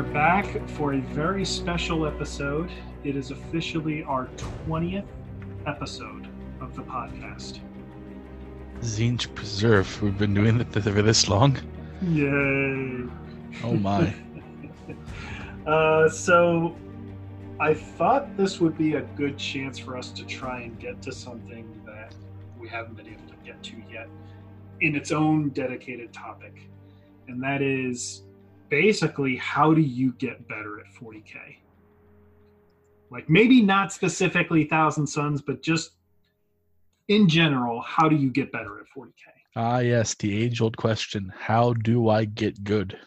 right, Mike, we are back for a very special episode. It is officially our 20th episode of the podcast. Zinj Preserve. We've been doing it for this long. Yay! Oh my. uh, so, I thought this would be a good chance for us to try and get to something that we haven't been able to get to yet in its own dedicated topic. And that is basically how do you get better at 40K? Like maybe not specifically Thousand Sons, but just in general, how do you get better at 40K? Ah, yes, the age old question how do I get good?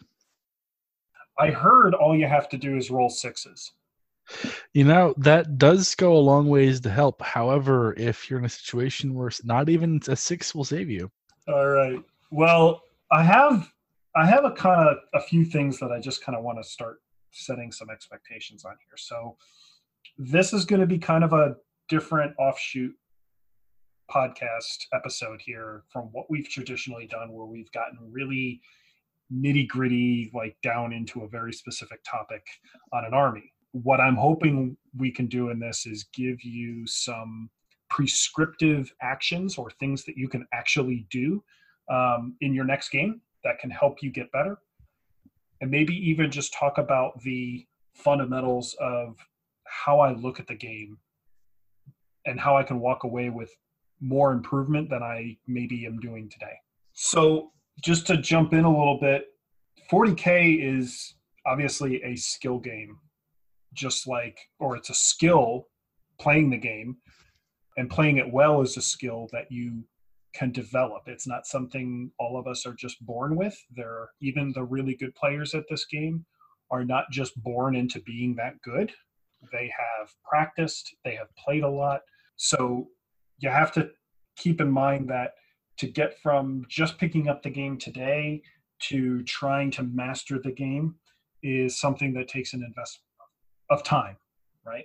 I heard all you have to do is roll sixes. You know, that does go a long ways to help. However, if you're in a situation where not even a six will save you. All right. Well, I have I have a kind of a few things that I just kind of want to start setting some expectations on here. So this is going to be kind of a different offshoot podcast episode here from what we've traditionally done where we've gotten really nitty gritty like down into a very specific topic on an army what i'm hoping we can do in this is give you some prescriptive actions or things that you can actually do um, in your next game that can help you get better and maybe even just talk about the fundamentals of how i look at the game and how i can walk away with more improvement than I maybe am doing today. So, just to jump in a little bit, 40K is obviously a skill game, just like, or it's a skill playing the game, and playing it well is a skill that you can develop. It's not something all of us are just born with. There, even the really good players at this game are not just born into being that good. They have practiced, they have played a lot. So you have to keep in mind that to get from just picking up the game today to trying to master the game is something that takes an investment of time, right?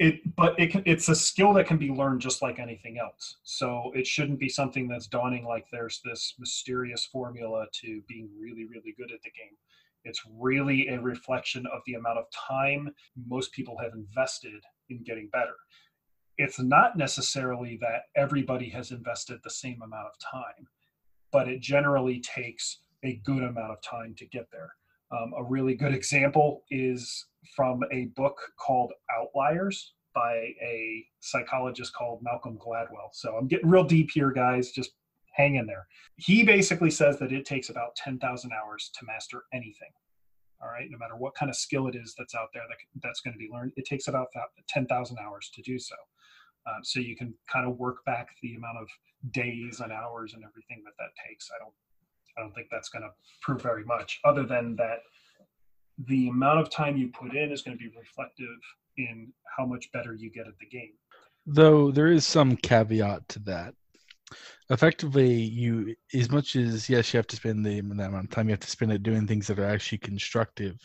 It, but it can, it's a skill that can be learned just like anything else. So it shouldn't be something that's dawning like there's this mysterious formula to being really, really good at the game. It's really a reflection of the amount of time most people have invested in getting better it's not necessarily that everybody has invested the same amount of time, but it generally takes a good amount of time to get there. Um, a really good example is from a book called Outliers by a psychologist called Malcolm Gladwell. So I'm getting real deep here, guys. Just hang in there. He basically says that it takes about 10,000 hours to master anything. All right, no matter what kind of skill it is that's out there that, that's going to be learned, it takes about 10,000 hours to do so. Um, so you can kind of work back the amount of days and hours and everything that that takes. I don't, I don't think that's going to prove very much, other than that the amount of time you put in is going to be reflective in how much better you get at the game. Though there is some caveat to that. Effectively, you as much as yes, you have to spend the that amount of time you have to spend it doing things that are actually constructive.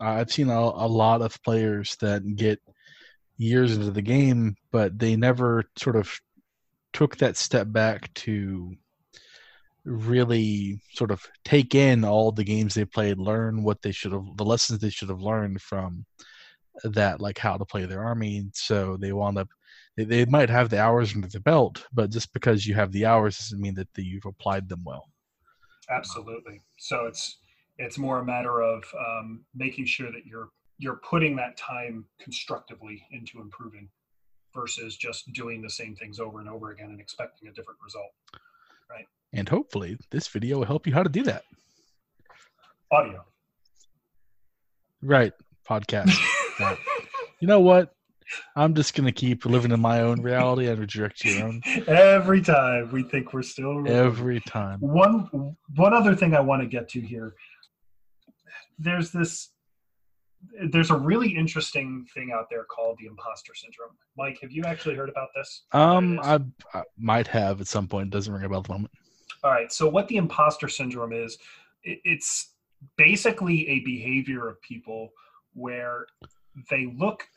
Uh, I've seen a, a lot of players that get years into the game, but they never sort of took that step back to really sort of take in all the games they played, learn what they should have, the lessons they should have learned from that, like how to play their army. So they wound up, they, they might have the hours under the belt, but just because you have the hours doesn't mean that the, you've applied them well. Absolutely. So it's it's more a matter of um, making sure that you're you're putting that time constructively into improving versus just doing the same things over and over again and expecting a different result right and hopefully this video will help you how to do that audio right podcast right. you know what i'm just going to keep living in my own reality and reject your own every time we think we're still every time one one other thing i want to get to here there's this there's a really interesting thing out there called the imposter syndrome. Mike, have you actually heard about this? Um, I, I, might have at some point. It doesn't ring a bell at the moment. All right. So, what the imposter syndrome is, it's basically a behavior of people where they look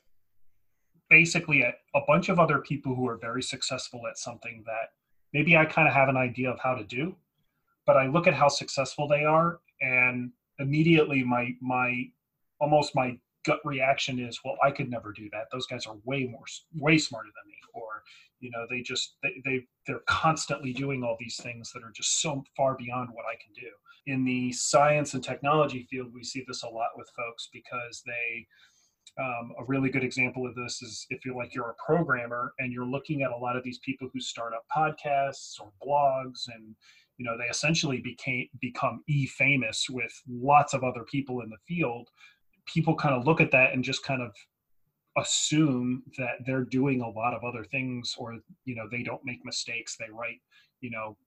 basically at a bunch of other people who are very successful at something that maybe I kind of have an idea of how to do, but I look at how successful they are and immediately my my almost my gut reaction is, well, I could never do that. Those guys are way more, way smarter than me. Or, you know, they just, they, they, they're constantly doing all these things that are just so far beyond what I can do. In the science and technology field, we see this a lot with folks because they, um, a really good example of this is if you're like you're a programmer and you're looking at a lot of these people who start up podcasts or blogs and you know they essentially became become e famous with lots of other people in the field people kind of look at that and just kind of assume that they're doing a lot of other things or you know they don't make mistakes. They write you know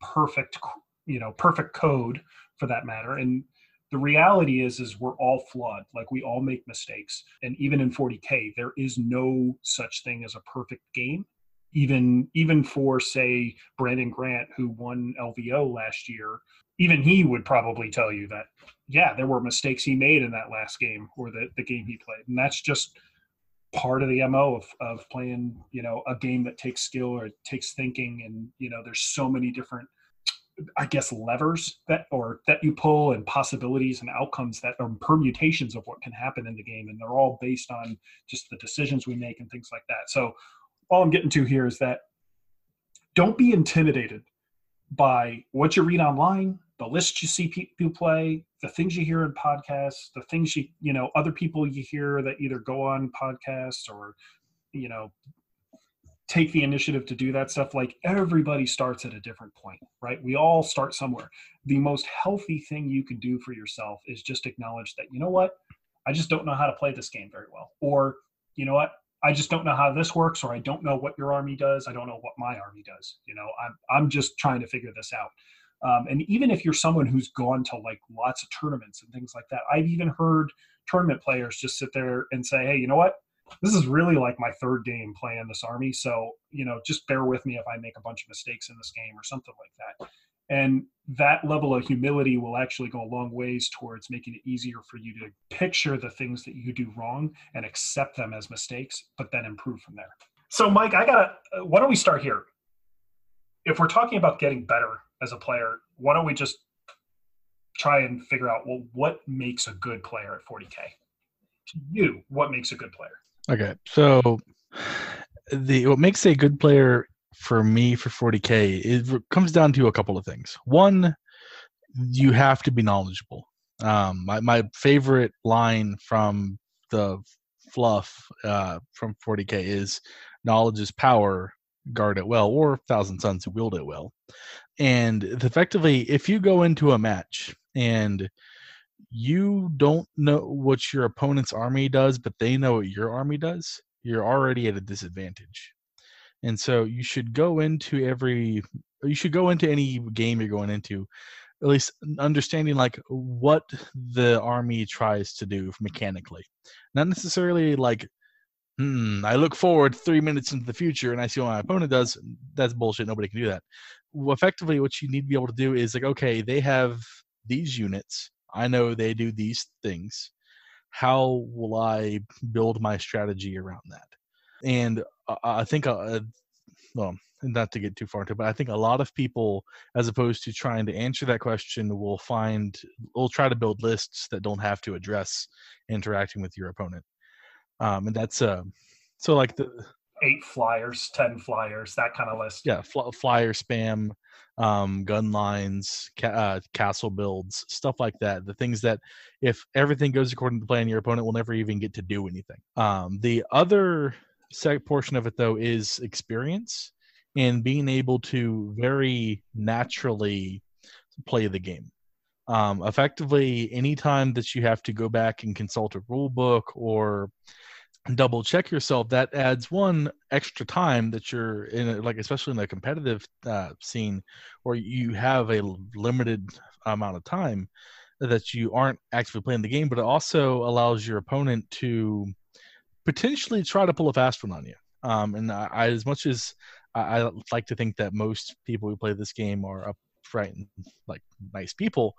perfect you know perfect code for that matter. And the reality is is we're all flawed. Like we all make mistakes. And even in 40k there is no such thing as a perfect game. Even even for say brandon grant who won lvo last year even he would probably tell you that yeah there were mistakes he made in that last game or the, the game he played. And that's just part of the mo of, of playing you know a game that takes skill or takes thinking and you know there's so many different i guess levers that or that you pull and possibilities and outcomes that are permutations of what can happen in the game. And they're all based on just the decisions we make and things like that. So all i'm getting to here is that don't be intimidated by what you read online the lists you see people play, the things you hear in podcasts, the things you you know other people you hear that either go on podcasts or you know take the initiative to do that stuff like everybody starts at a different point right? We all start somewhere. The most healthy thing you can do for yourself is just acknowledge that you know what? I just don't know how to play this game very well. Or you know what? I just don't know how this works or i don't know what your army does. I don't know what my army does. You know i'm i'm just trying to figure this out um, and even if you're someone who's gone to like lots of tournaments and things like that, I've even heard tournament players just sit there and say, hey, you know what? This is really like my third game playing this army. So, you know, just bear with me if I make a bunch of mistakes in this game or something like that. And that level of humility will actually go a long ways towards making it easier for you to picture the things that you do wrong and accept them as mistakes, but then improve from there. So, Mike, I got to, why don't we start here? If we're talking about getting better as a player, why don't we just try and figure out well what makes a good player at 40k? To you, what makes a good player? Okay, so the what makes a good player for me for 40k it comes down to a couple of things. One, you have to be knowledgeable. Um, my my favorite line from the fluff uh, from 40k is knowledge is power guard it well or thousand sons who wield it well. And effectively if you go into a match and you don't know what your opponent's army does but they know what your army does you're already at a disadvantage. And so you should go into every you should go into any game you're going into at least understanding like what the army tries to do mechanically. Not necessarily like hmm, I look forward three minutes into the future and I see what my opponent does. That's bullshit. Nobody can do that. Well, effectively, what you need to be able to do is like, okay, they have these units. I know they do these things. How will I build my strategy around that? And uh, I think, uh, well, not to get too far into, it, but I think a lot of people, as opposed to trying to answer that question, will find will try to build lists that don't have to address interacting with your opponent um, and that's uh, so like the eight flyers, ten flyers, that kind of list. Yeah, fl- flyer spam, um, gun lines, ca- uh, castle builds, stuff like that. The things that, if everything goes according to plan, your opponent will never even get to do anything. Um, the other second portion of it, though, is experience and being able to very naturally play the game. Um, effectively, anytime that you have to go back and consult a rule book or double check yourself that adds one extra time that you're in a, like especially in a competitive uh, scene where you have a limited amount of time that you aren't actually playing the game but it also allows your opponent to potentially try to pull a fast one on you. Um, and I, I, as much as I, I, like to think that most people who play this game are upright and like nice people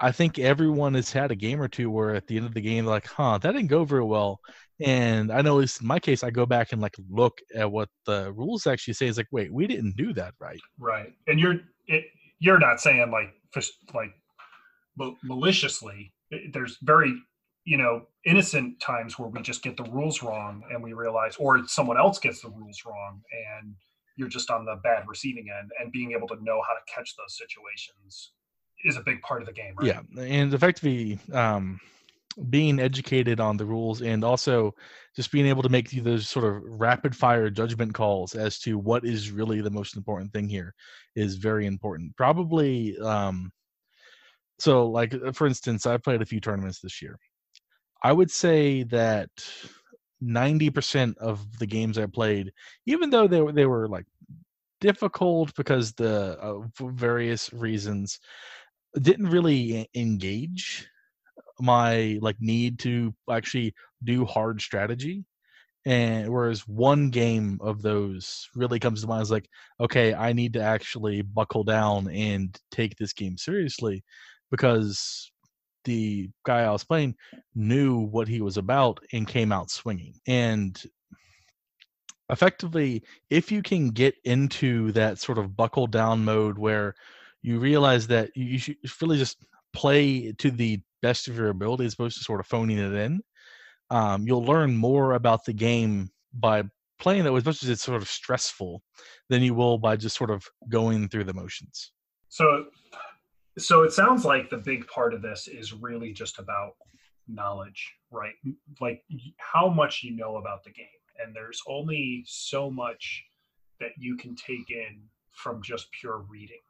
I think everyone has had a game or two where at the end of the game, like, huh, that didn't go very well. And I know, at least in my case, I go back and like look at what the rules actually say. Is like, wait, we didn't do that right. Right, and you're it, you're not saying like like maliciously. There's very you know innocent times where we just get the rules wrong and we realize or someone else gets the rules wrong and you're just on the bad receiving end and being able to know how to catch those situations is a big part of the game right? yeah and effectively um being educated on the rules and also just being able to make those sort of rapid fire judgment calls as to what is really the most important thing here is very important probably um so like for instance i played a few tournaments this year I would say that 90% of the games I played, even though they were, they were like difficult because the uh, various reasons didn't really engage my like need to actually do hard strategy and whereas one game of those really comes to mind is like okay i need to actually buckle down and take this game seriously because the guy I was playing knew what he was about and came out swinging. And effectively, if you can get into that sort of buckle down mode where you realize that you should really just play to the best of your ability as opposed to sort of phoning it in, um, you'll learn more about the game by playing it as much as it's sort of stressful than you will by just sort of going through the motions. So so it sounds like the big part of this is really just about knowledge right? Like how much you know about the game. And there's only so much that you can take in from just pure reading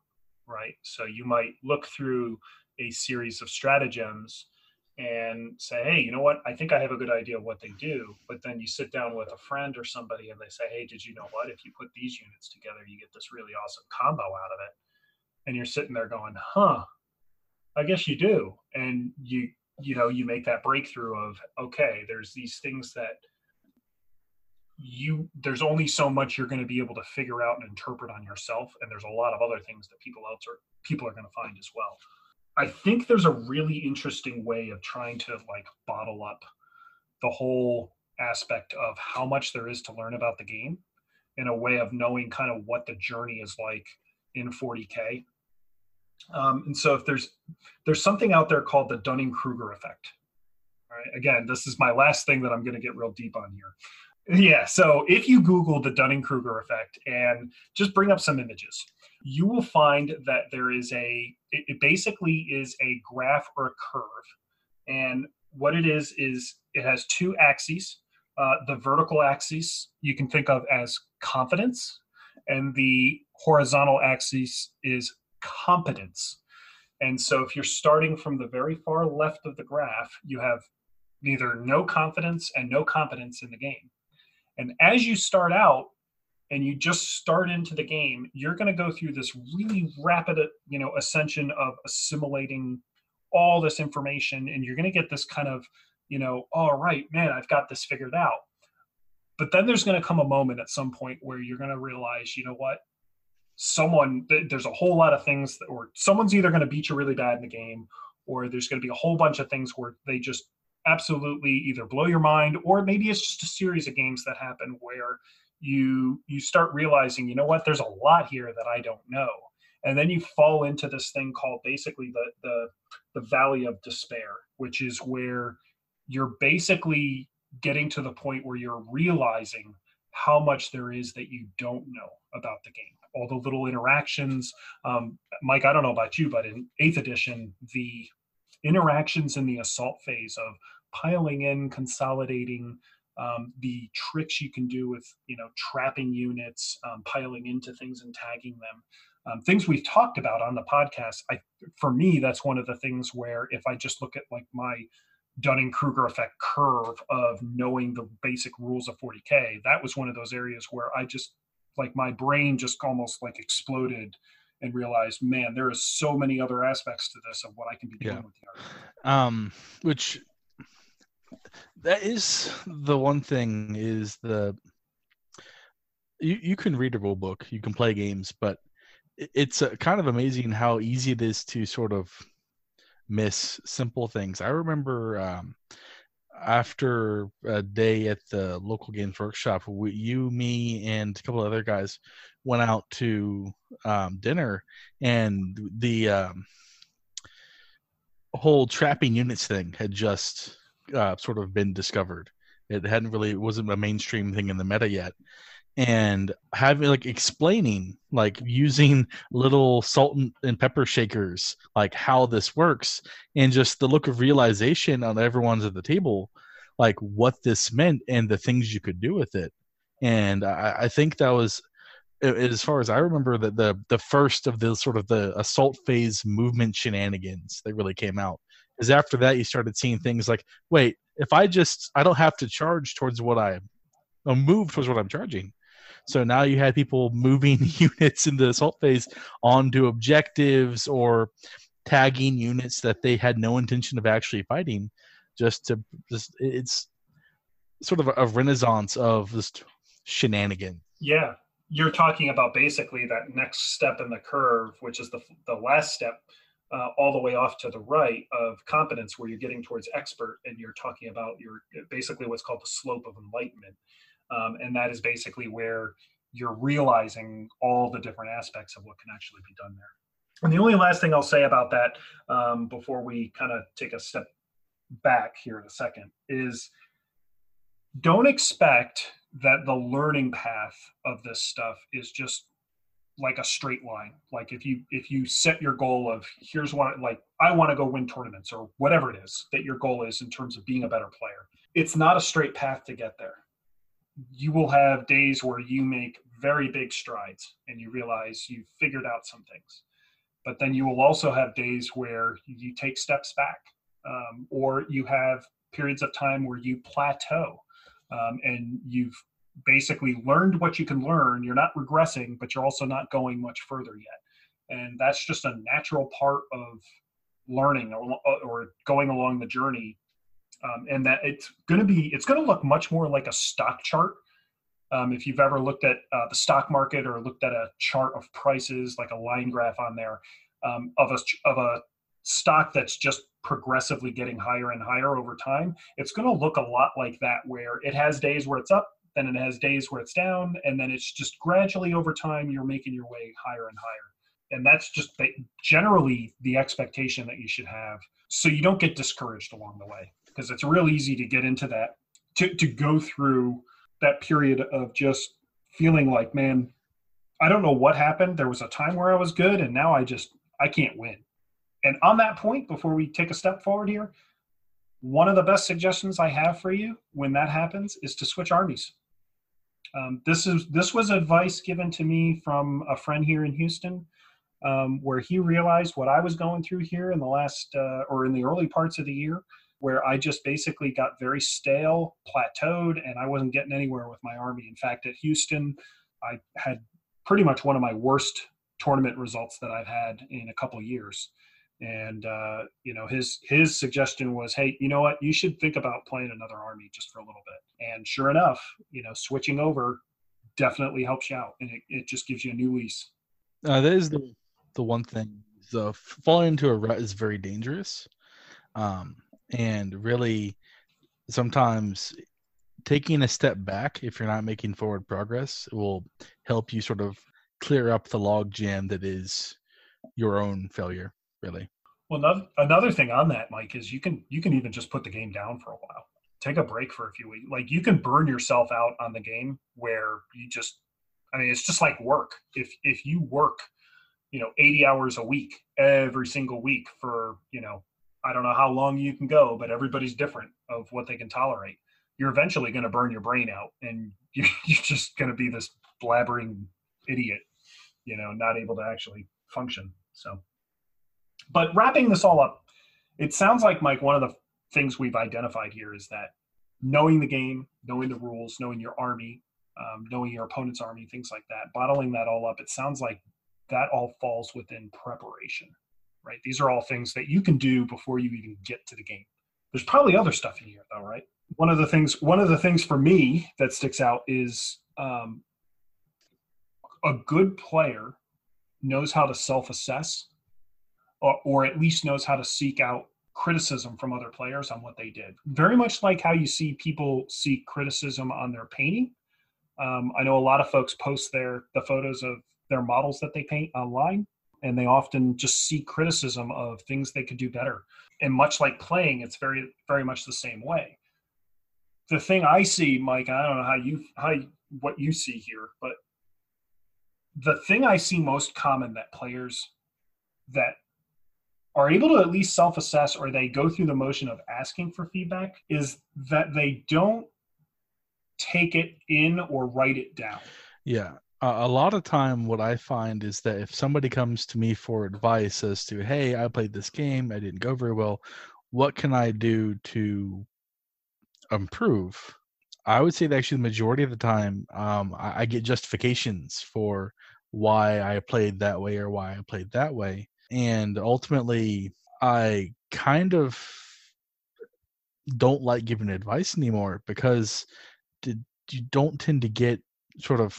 right? So you might look through a series of stratagems and say hey you know what? I think i have a good idea of what they do. But then you sit down with a friend or somebody and they say hey did you know what? If you put these units together you get this really awesome combo out of it and you're sitting there going, huh, I guess you do. And you, you know, you make that breakthrough of, okay, there's these things that you, there's only so much you're going to be able to figure out and interpret on yourself. And there's a lot of other things that people else are, people are going to find as well. I think there's a really interesting way of trying to like bottle up the whole aspect of how much there is to learn about the game in a way of knowing kind of what the journey is like in 40k um, and so if there's there's something out there called the Dunning Kruger effect. All right. Again, this is my last thing that I'm going to get real deep on here. Yeah. So if you Google the Dunning Kruger effect and just bring up some images, you will find that there is a it basically is a graph or a curve, and what it is is it has two axes. Uh, the vertical axis you can think of as confidence, and the horizontal axis is competence. And so if you're starting from the very far left of the graph, you have neither no confidence and no competence in the game. And as you start out and you just start into the game, you're going to go through this really rapid, you know, ascension of assimilating all this information and you're going to get this kind of, you know, all right, man, I've got this figured out. But then there's going to come a moment at some point where you're going to realize, you know what? someone there's a whole lot of things that, or someone's either going to beat you really bad in the game or there's going to be a whole bunch of things where they just absolutely either blow your mind or maybe it's just a series of games that happen where you you start realizing you know what there's a lot here that i don't know and then you fall into this thing called basically the the the valley of despair which is where you're basically getting to the point where you're realizing how much there is that you don't know about the game all the little interactions. Um, Mike, I don't know about you, but in eighth edition, the interactions in the assault phase of piling in, consolidating, um, the tricks you can do with you know trapping units, um, piling into things and tagging them. Um, things we've talked about on the podcast. I, for me, that's one of the things where if I just look at like my Dunning Kruger effect curve of knowing the basic rules of 40k, that was one of those areas where I just like my brain just almost like exploded and realized, man, there is so many other aspects to this of what I can be doing yeah. with the art. Um, which that is the one thing is the you you can read a rule book, you can play games, but it's uh, kind of amazing how easy it is to sort of miss simple things. I remember um, after a day at the local games workshop, we, you, me, and a couple other guys went out to um, dinner, and the um, whole trapping units thing had just uh, sort of been discovered. It hadn't really it wasn't a mainstream thing in the meta yet, and having like explaining like using little salt and pepper shakers like how this works and just the look of realization on everyone's at the table like what this meant and the things you could do with it. And i, I think that was as far as i remember that the the first of the sort of the assault phase movement shenanigans that really came out is after that you started seeing things like wait if i just i don't have to charge towards what i move towards what i'm charging so now you had people moving units in the assault phase onto objectives or tagging units that they had no intention of actually fighting just to just it's sort of a, a renaissance of this shenanigan. Yeah. You're talking about basically that next step in the curve, which is the, the last step uh, all the way off to the right of competence where you're getting towards expert and you're talking about your basically what's called the slope of enlightenment um, and that is basically where you're realizing all the different aspects of what can actually be done there. And the only last thing I'll say about that um, before we kind of take a step back here in a second is don't expect that the learning path of this stuff is just like a straight line like if you if you set your goal of here's what like i want to go win tournaments or whatever it is that your goal is in terms of being a better player it's not a straight path to get there you will have days where you make very big strides and you realize you've figured out some things. But then you will also have days where you take steps back, um, or you have periods of time where you plateau um, and you've basically learned what you can learn. You're not regressing, but you're also not going much further yet. And that's just a natural part of learning or, or going along the journey um, and that it's going to be it's going to look much more like a stock chart. Um, if you've ever looked at uh, the stock market or looked at a chart of prices, like a line graph on there um, of a of a stock that's just progressively getting higher and higher over time, it's going to look a lot like that, where it has days where it's up, then it has days where it's down, and then it's just gradually over time you're making your way higher and higher. And that's just the, generally the expectation that you should have, so you don't get discouraged along the way because it's real easy to get into that to, to go through that period of just feeling like man i don't know what happened. There was a time where i was good and now i just i can't win. And on that point before we take a step forward here one of the best suggestions i have for you when that happens is to switch armies. Um, this is this was advice given to me from a friend here in houston um, where he realized what i was going through here in the last uh, or in the early parts of the year where I just basically got very stale, plateaued, and I wasn't getting anywhere with my army. In fact, at Houston, I had pretty much one of my worst tournament results that I've had in a couple years. And uh, you know, his his suggestion was, hey, you know what, you should think about playing another army just for a little bit. And sure enough, you know, switching over definitely helps you out, and it, it just gives you a new lease. Uh, that is the the one thing. The falling into a rut is very dangerous. Um, and really sometimes taking a step back if you're not making forward progress will help you sort of clear up the log jam that is your own failure really. Well another, thing on that mike is you can you can even just put the game down for a while. Take a break for a few weeks. Like you can burn yourself out on the game where you just i mean it's just like work. If if you work you know 80 hours a week every single week for you know I don't know how long you can go, but everybody's different of what they can tolerate. You're eventually going to burn your brain out, and you're just going to be this blabbering idiot, you know, not able to actually function. So, but wrapping this all up, it sounds like Mike. One of the things we've identified here is that knowing the game, knowing the rules, knowing your army, um, knowing your opponent's army, things like that, bottling that all up. It sounds like that all falls within preparation right? These are all things that you can do before you even get to the game. There's probably other stuff in here though, right? One of the things, one of the things for me that sticks out is um, a good player knows how to self-assess, or, or at least knows how to seek out criticism from other players on what they did. Very much like how you see people seek criticism on their painting. Um, I know a lot of folks post their the photos of their models that they paint online and they often just see criticism of things they could do better. And much like playing, it's very, very much the same way. The thing I see, Mike, I don't know how you, how what you see here, but the thing I see most common that players that are able to at least self-assess or they go through the motion of asking for feedback is that they don't take it in or write it down. Yeah. A lot of time what I find is that if somebody comes to me for advice as to, "Hey, I played this game, I didn't go very well. What can I do to improve?" I would say that actually the majority of the time um, I, I get justifications for why I played that way or why I played that way. And ultimately, I kind of don't like giving advice anymore because you don't tend to get sort of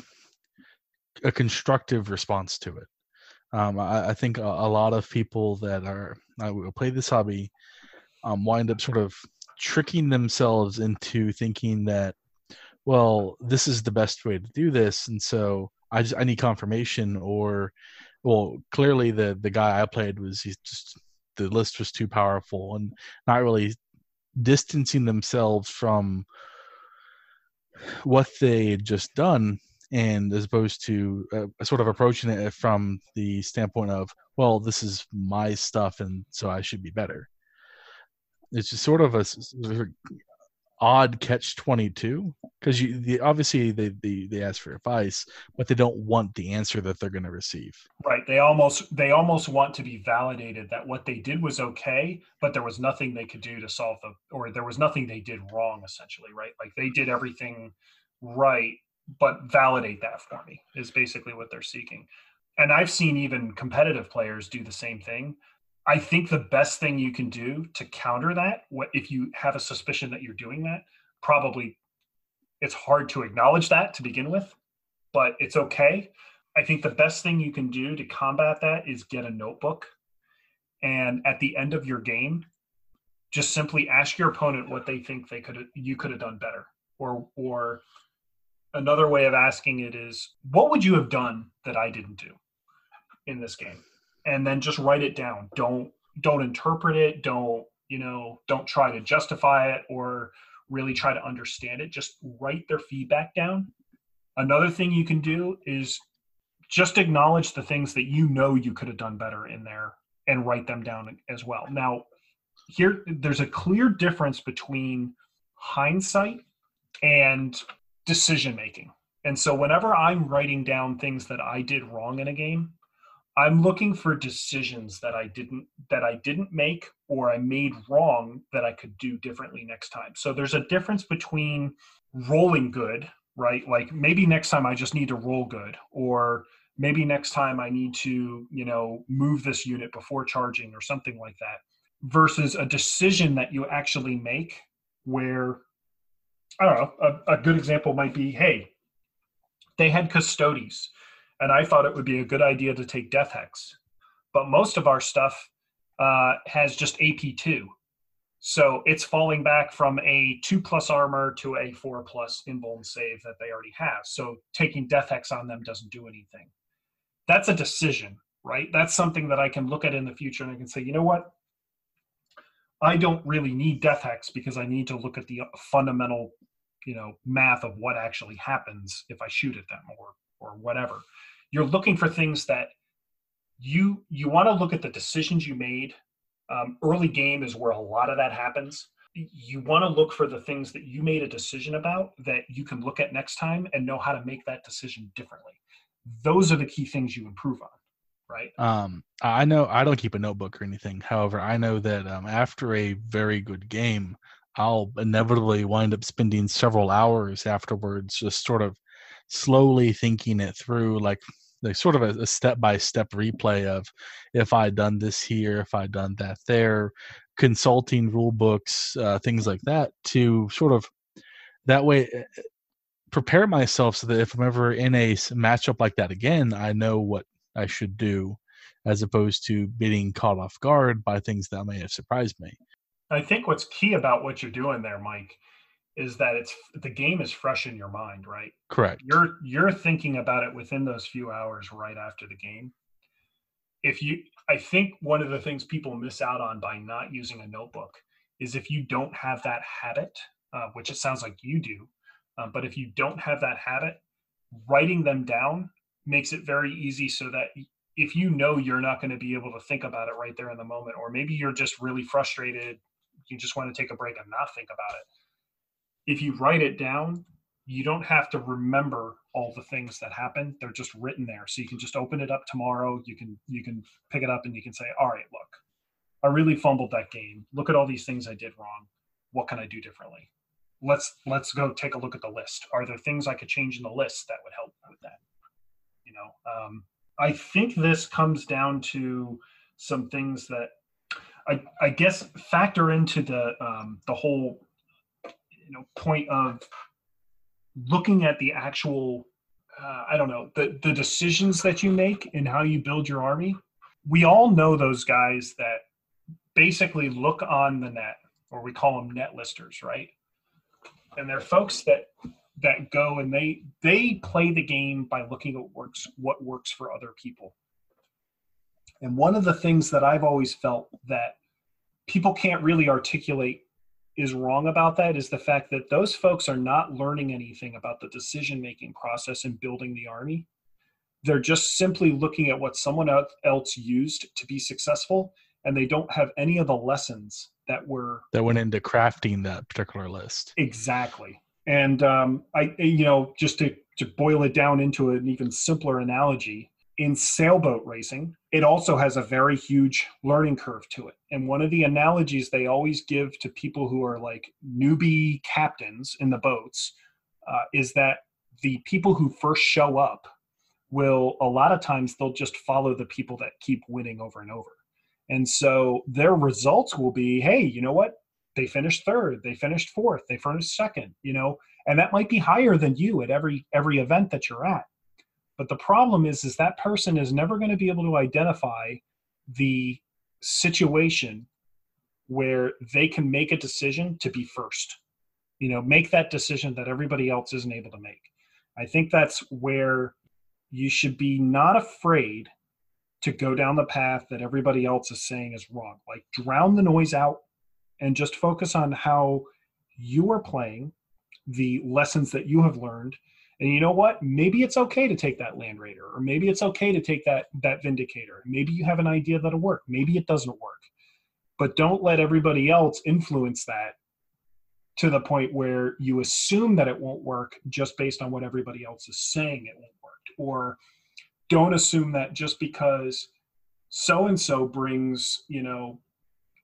a constructive response to it. Um, I, I, think a, a, lot of people that are uh, play this hobby um, wind up sort of tricking themselves into thinking that, well, this is the best way to do this, and so I just I need confirmation or well clearly the the guy I played was he's just the list was too powerful and not really distancing themselves from what they had just done and as opposed to uh, sort of approaching it from the standpoint of well this is my stuff and so i should be better. It's just sort of a odd catch 22 because you the, obviously they, they they ask for advice but they don't want the answer that they're going to receive. Right they almost they almost want to be validated that what they did was okay but there was nothing they could do to solve the or there was nothing they did wrong essentially right? Like they did everything right but validate that for me is basically what they're seeking and i've seen even competitive players do the same thing I think the best thing you can do to counter that, what if you have a suspicion that you're doing that, probably it's hard to acknowledge that to begin with, but it's okay. I think the best thing you can do to combat that is get a notebook and at the end of your game, just simply ask your opponent what they think they could you could have done better. Or or another way of asking it is what would you have done that I didn't do in this game? and then just write it down. Don't don't interpret it. Don't you know? Don't try to justify it or really try to understand it. Just write their feedback down. Another thing you can do is just acknowledge the things that you know you could have done better in there and write them down as well. Now, here there's a clear difference between hindsight and decision making. And so whenever I'm writing down things that I did wrong in a game, I'm looking for decisions that I didn't that I didn't make or I made wrong that I could do differently next time. So there's a difference between rolling good, right? Like maybe next time I just need to roll good or maybe next time I need to, you know, move this unit before charging or something like that versus a decision that you actually make where I don't know, a, a good example might be, hey, they had custodes and I thought it would be a good idea to take Death Hex. But most of our stuff uh, has just AP2. So it's falling back from a 2 plus armor to a 4 plus invuln save that they already have. So taking Death Hex on them doesn't do anything. That's a decision, right? That's something that I can look at in the future and I can say, you know what? I don't really need Death Hex because I need to look at the fundamental, you know, math of what actually happens if I shoot at them or or whatever. You're looking for things that you you want to look at the decisions you made. Um, early game is where a lot of that happens. You want to look for the things that you made a decision about that you can look at next time and know how to make that decision differently. Those are the key things you improve on right? Um i know i don't keep a notebook or anything. However i know that um, after a very good game i'll inevitably wind up spending several hours afterwards just sort of slowly thinking it through like like sort of a, step by step replay of if I done this here, if I done that there, consulting rule books, uh, things like that to sort of that way eh, eh, prepare myself so that if I'm ever in a matchup like that again, I know what I should do as opposed to being caught off guard by things that may have surprised me. I think what's key about what you're doing there, Mike, is that it's the game is fresh in your mind, right? Correct. You're you're thinking about it within those few hours right after the game. if you i think one of the things people miss out on by not using a notebook is if you don't have that habit uh, which it sounds like you do uh, but if you don't have that habit writing them down makes it very easy so that if you know you're not going to be able to think about it right there in the moment or maybe you're just really frustrated you just want to take a break and not think about it. If you write it down you don't have to remember all the things that happen they're just written there. So you can just open it up tomorrow. You can you can pick it up and you can say all right look i really fumbled that game. Look at all these things i did wrong. What can i do differently? Let's let's go take a look at the list. Are there things i could change in the list that would help with that you know um, i think this comes down to some things that i i guess factor into the um, the whole you know point of looking at the actual uh, i don't know the the decisions that you make and how you build your army. We all know those guys that basically look on the net or we call them net listers right? And they're folks that that go and they they play the game by looking at works what works for other people. And one of the things that i've always felt that people can't really articulate is wrong about that is the fact that those folks are not learning anything about the decision making process in building the army. They're just simply looking at what someone else used to be successful and they don't have any of the lessons that were that went into crafting that particular list. Exactly and um, i you know just to, to boil it down into an even simpler analogy in sailboat racing it also has a very huge learning curve to it and one of the analogies they always give to people who are like newbie captains in the boats uh, is that the people who first show up will a lot of times they'll just follow the people that keep winning over and over and so their results will be, hey, you know what? They finished third, they finished fourth, they finished second, you know, and that might be higher than you at every every event that you're at. But the problem is is that person is never going to be able to identify the situation where they can make a decision to be first. You know, make that decision that everybody else isn't able to make. I think that's where you should be not afraid to go down the path that everybody else is saying is wrong. Like drown the noise out and just focus on how you are playing, the lessons that you have learned. And you know what? Maybe it's okay to take that Land Raider, or maybe it's okay to take that that Vindicator. Maybe you have an idea that'll work. Maybe it doesn't work. But don't let everybody else influence that to the point where you assume that it won't work just based on what everybody else is saying it won't work. Or don't assume that just because so and so brings you know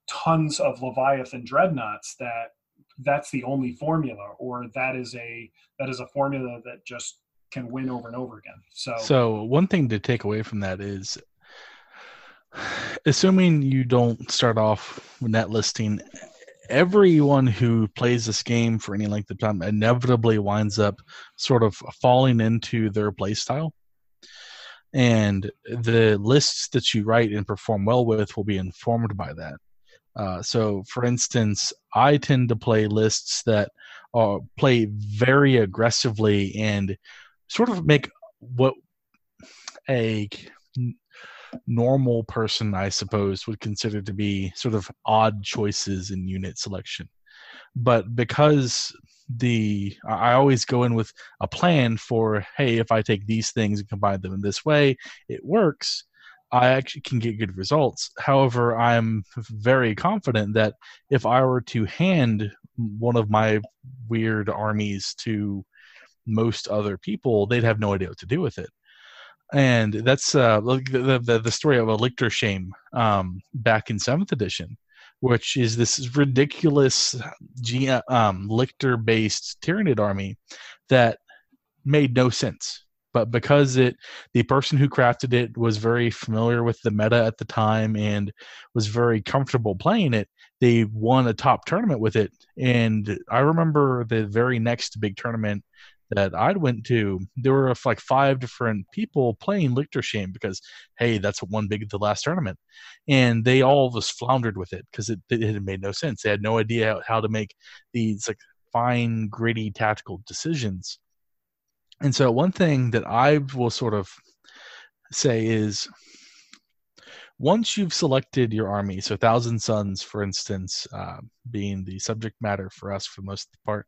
tons of leviathan dreadnoughts that that's the only formula or that is a that is a formula that just can win over and over again so so one thing to take away from that is assuming you don't start off with net listing everyone who plays this game for any length of time inevitably winds up sort of falling into their play style and the lists that you write and perform well with will be informed by that. Uh, so, for instance, I tend to play lists that uh, play very aggressively and sort of make what a normal person, I suppose, would consider to be sort of odd choices in unit selection. But because the I always go in with a plan for hey, if I take these things and combine them in this way, it works. I actually can get good results. However, I'm very confident that if I were to hand one of my weird armies to most other people, they'd have no idea what to do with it. And that's uh, the, the, the story of a Lictor Shame um, back in seventh edition which is this ridiculous um, Lictor based Tyranid army that made no sense. But because it, the person who crafted it was very familiar with the meta at the time and was very comfortable playing it, they won a top tournament with it. And I remember the very next big tournament that I went to, there were like five different people playing Lictor Shame because, hey, that's won big the last tournament. And they all just floundered with it because it, it had made no sense. They had no idea how to make these like fine, gritty tactical decisions. And so, one thing that I will sort of say is once you've selected your army, so Thousand Sons, for instance, uh, being the subject matter for us for the most part,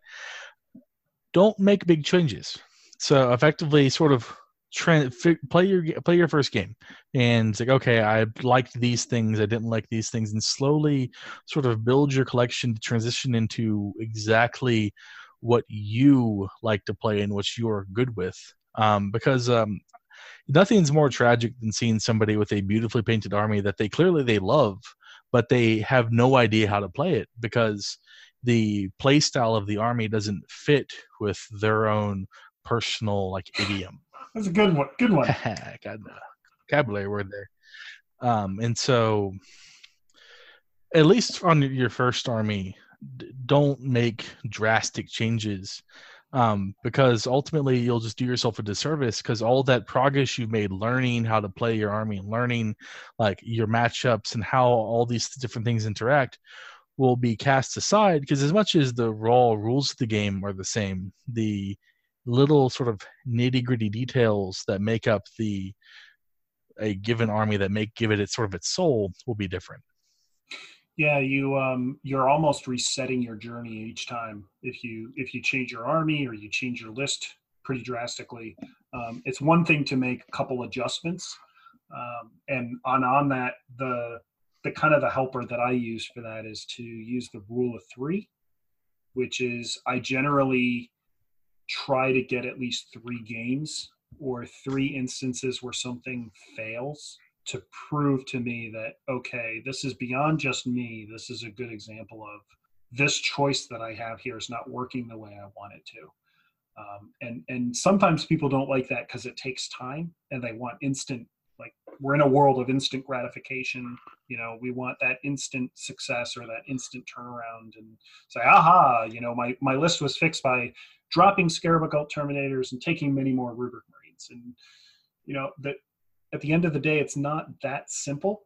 don't make big changes. So effectively, sort of try, play your play your first game, and it's like, okay, I liked these things, I didn't like these things, and slowly sort of build your collection to transition into exactly what you like to play and what you're good with. Um, because um, nothing's more tragic than seeing somebody with a beautifully painted army that they clearly they love but they have no idea how to play it because the play style of the army doesn't fit with their own personal like idiom. That's a good one good one. Got the vocabulary word there. Um and so at least on your first army don't make drastic changes um, because ultimately you'll just do yourself a disservice because all that progress you've made learning how to play your army and learning like your matchups and how all these different things interact will be cast aside because as much as the raw rules of the game are the same the little sort of nitty gritty details that make up the a given army that make give it its sort of its soul will be different yeah you um you're almost resetting your journey each time. If you if you change your army or you change your list pretty drastically um, it's one thing to make a couple adjustments um, and on on that the the kind of the helper that i use for that is to use the rule of three which is i generally try to get at least three games or three instances where something fails to prove to me that okay this is beyond just me this is a good example of this choice that i have here is not working the way i want it to. Um, and and sometimes people don't like that because it takes time and they want instant like we're in a world of instant gratification you know we want that instant success or that instant turnaround and say aha you know my my list was fixed by dropping scarab occult terminators and taking many more rubric marines. And you know that at the end of the day, it's not that simple.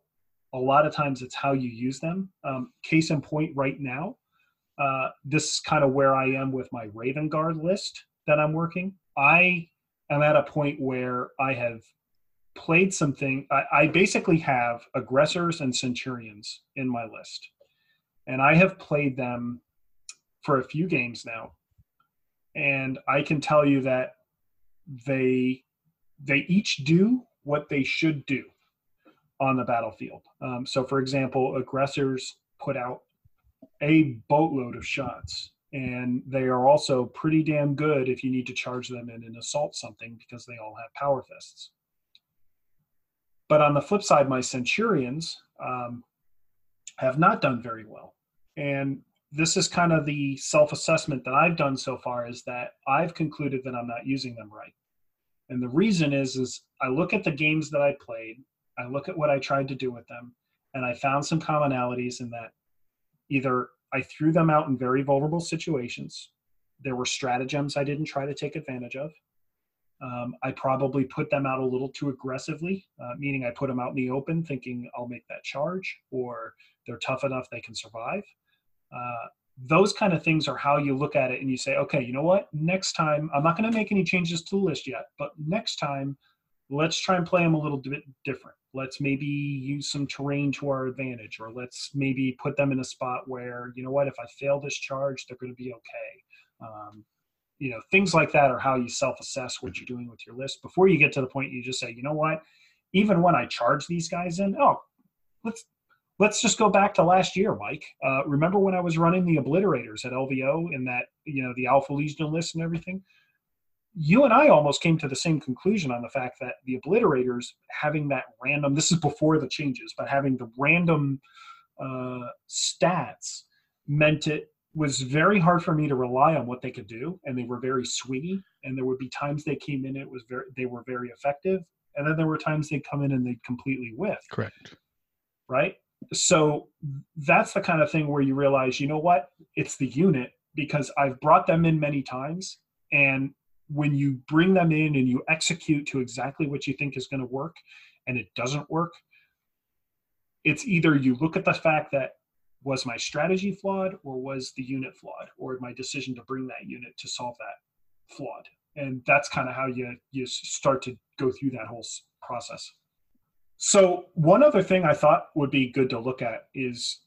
A lot of times it's how you use them. Um, case in point, right now, uh, this is kind of where I am with my Raven Guard list that I'm working. I am at a point where I have played something. I, I basically have aggressors and centurions in my list, and I have played them for a few games now, and I can tell you that they they each do what they should do on the battlefield. Um, so, for example, aggressors put out a boatload of shots, and they are also pretty damn good if you need to charge them in and assault something because they all have power fists. But on the flip side, my Centurions um, have not done very well. And this is kind of the self assessment that I've done so far is that I've concluded that I'm not using them right. And the reason is is I look at the games that I played, I look at what I tried to do with them, and I found some commonalities in that either I threw them out in very vulnerable situations. There were stratagems I didn't try to take advantage of. Um, I probably put them out a little too aggressively, uh, meaning I put them out in the open thinking I'll make that charge or they're tough enough they can survive. Uh, those kind of things are how you look at it and you say, okay, you know what? Next time, I'm not going to make any changes to the list yet, but next time, let's try and play them a little bit different. Let's maybe use some terrain to our advantage, or let's maybe put them in a spot where, you know what, if I fail this charge, they're going to be okay. Um, you know, things like that are how you self assess what you're doing with your list before you get to the point you just say, you know what, even when I charge these guys in, oh, let's let's just go back to last year, Mike. Uh, remember when I was running the obliterators at LVO in that, you know, the Alpha Legion list and everything? You and I almost came to the same conclusion on the fact that the obliterators having that random, this is before the changes, but having the random uh, stats meant it was very hard for me to rely on what they could do. And they were very swingy. And there would be times they came in, it was very, they were very effective. And then there were times they'd come in and they'd completely whiff. Correct. Right so that's the kind of thing where you realize, you know what? It's the unit because I've brought them in many times. And when you bring them in and you execute to exactly what you think is going to work and it doesn't work, it's either you look at the fact that was my strategy flawed or was the unit flawed or my decision to bring that unit to solve that flawed. And that's kind of how you, you start to go through that whole process. So one other thing I thought would be good to look at is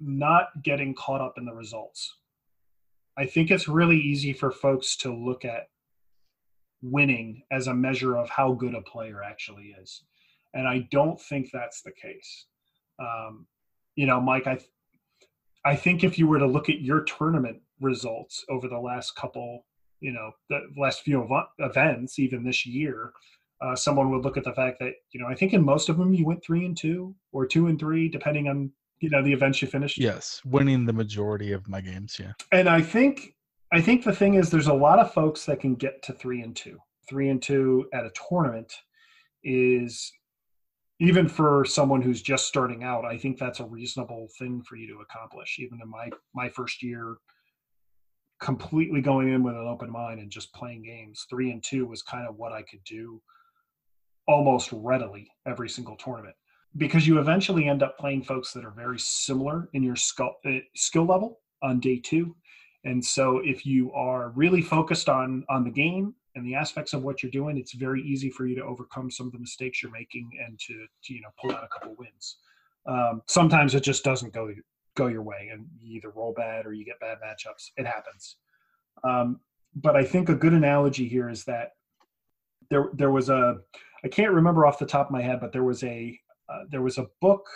not getting caught up in the results. I think it's really easy for folks to look at winning as a measure of how good a player actually is. And I don't think that's the case. Um, you know, Mike, I, I think if you were to look at your tournament results over the last couple, you know, the last few events, even this year, uh, someone would look at the fact that you know I think in most of them you went three and two or two and three, depending on you know the events you finished. Yes, winning the majority of my games. Yeah, and I think I think the thing is there's a lot of folks that can get to three and two. Three and two at a tournament is even for someone who's just starting out. I think that's a reasonable thing for you to accomplish. Even in my my first year completely going in with an open mind and just playing games. Three and two was kind of what I could do almost readily every single tournament because you eventually end up playing folks that are very similar in your skill, uh, skill level on day two. And so if you are really focused on on the game and the aspects of what you're doing, it's very easy for you to overcome some of the mistakes you're making and to, to you know pull out a couple wins. Um, sometimes it just doesn't go go your way, and you either roll bad or you get bad matchups. It happens. Um, but I think a good analogy here is that there there was a I can't remember off the top of my head, but there was a uh, there was a book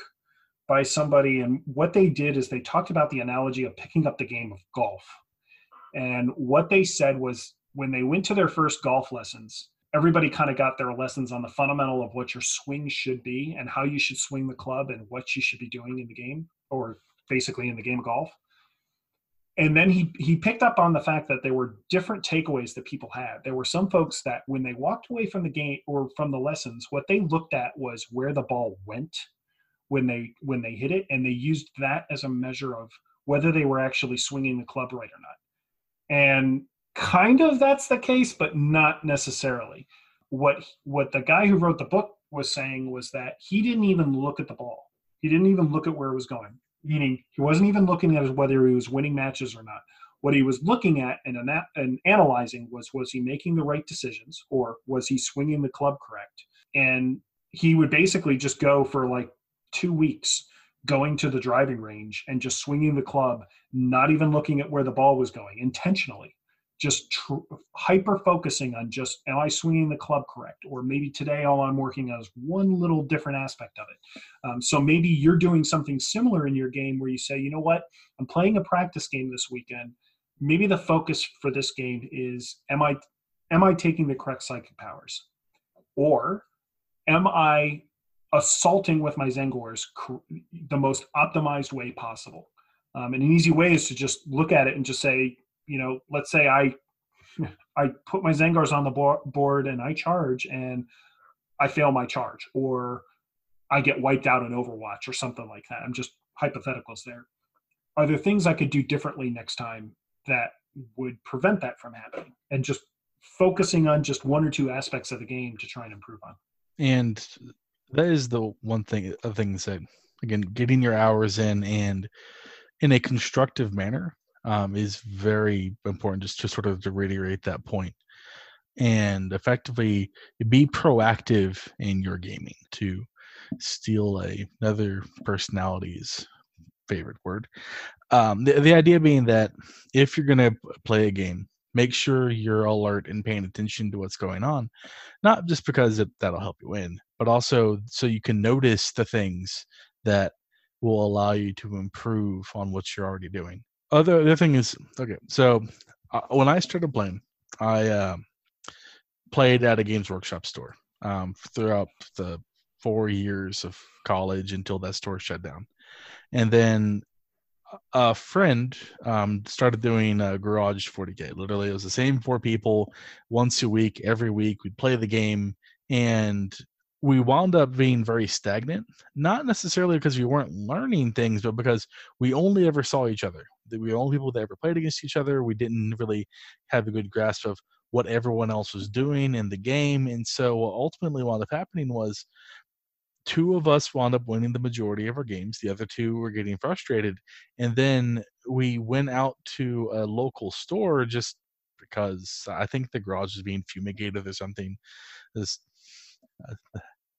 by somebody, and what they did is they talked about the analogy of picking up the game of golf. And what they said was when they went to their first golf lessons, everybody kind of got their lessons on the fundamental of what your swing should be and how you should swing the club and what you should be doing in the game or basically in the game of golf and then he he picked up on the fact that there were different takeaways that people had. There were some folks that when they walked away from the game or from the lessons what they looked at was where the ball went when they when they hit it. And they used that as a measure of whether they were actually swinging the club right or not. And kind of that's the case but not necessarily. What what the guy who wrote the book was saying was that he didn't even look at the ball. He didn't even look at where it was going meaning he wasn't even looking at whether he was winning matches or not. What he was looking at and, and analyzing was was he making the right decisions or was he swinging the club correct? And he would basically just go for like two weeks going to the driving range and just swinging the club, not even looking at where the ball was going intentionally just tr- hyper focusing on just am I swinging the club correct, or maybe today all I'm working on is one little different aspect of it. Um, so maybe you're doing something similar in your game where you say, you know what, I'm playing a practice game this weekend. Maybe the focus for this game is am I am I taking the correct psychic powers, or am I assaulting with my Tzaangors the most optimized way possible? Um, and an easy way is to just look at it and just say, you know, let's say I I put my Tzaangors on the board and I charge and I fail my charge, or I get wiped out in Overwatch or something like that. I'm just hypotheticals there. Are there things I could do differently next time that would prevent that from happening? And just focusing on just one or two aspects of the game to try and improve on. And that is the one thing of things that again, getting your hours in and in a constructive manner um, is very important just to sort of to reiterate that point. And effectively be proactive in your gaming to steal a, another personality's favorite word. Um, the, the idea being that if you're going to play a game make sure you're alert and paying attention to what's going on not just because it, that'll help you win but also so you can notice the things that will allow you to improve on what you're already doing other other thing is okay. So uh, when I started playing, I uh, played at a Games Workshop store um, throughout the four years of college until that store shut down, and then a friend um, started doing a Garage 40k. Literally, it was the same four people once a week, every week. We'd play the game, and we wound up being very stagnant. Not necessarily because we weren't learning things, but because we only ever saw each other we were the only people that ever played against each other. We didn't really have a good grasp of what everyone else was doing in the game. And so what ultimately wound up happening was two of us wound up winning the majority of our games. The other two were getting frustrated. And then we went out to a local store just because I think the garage was being fumigated or something. This,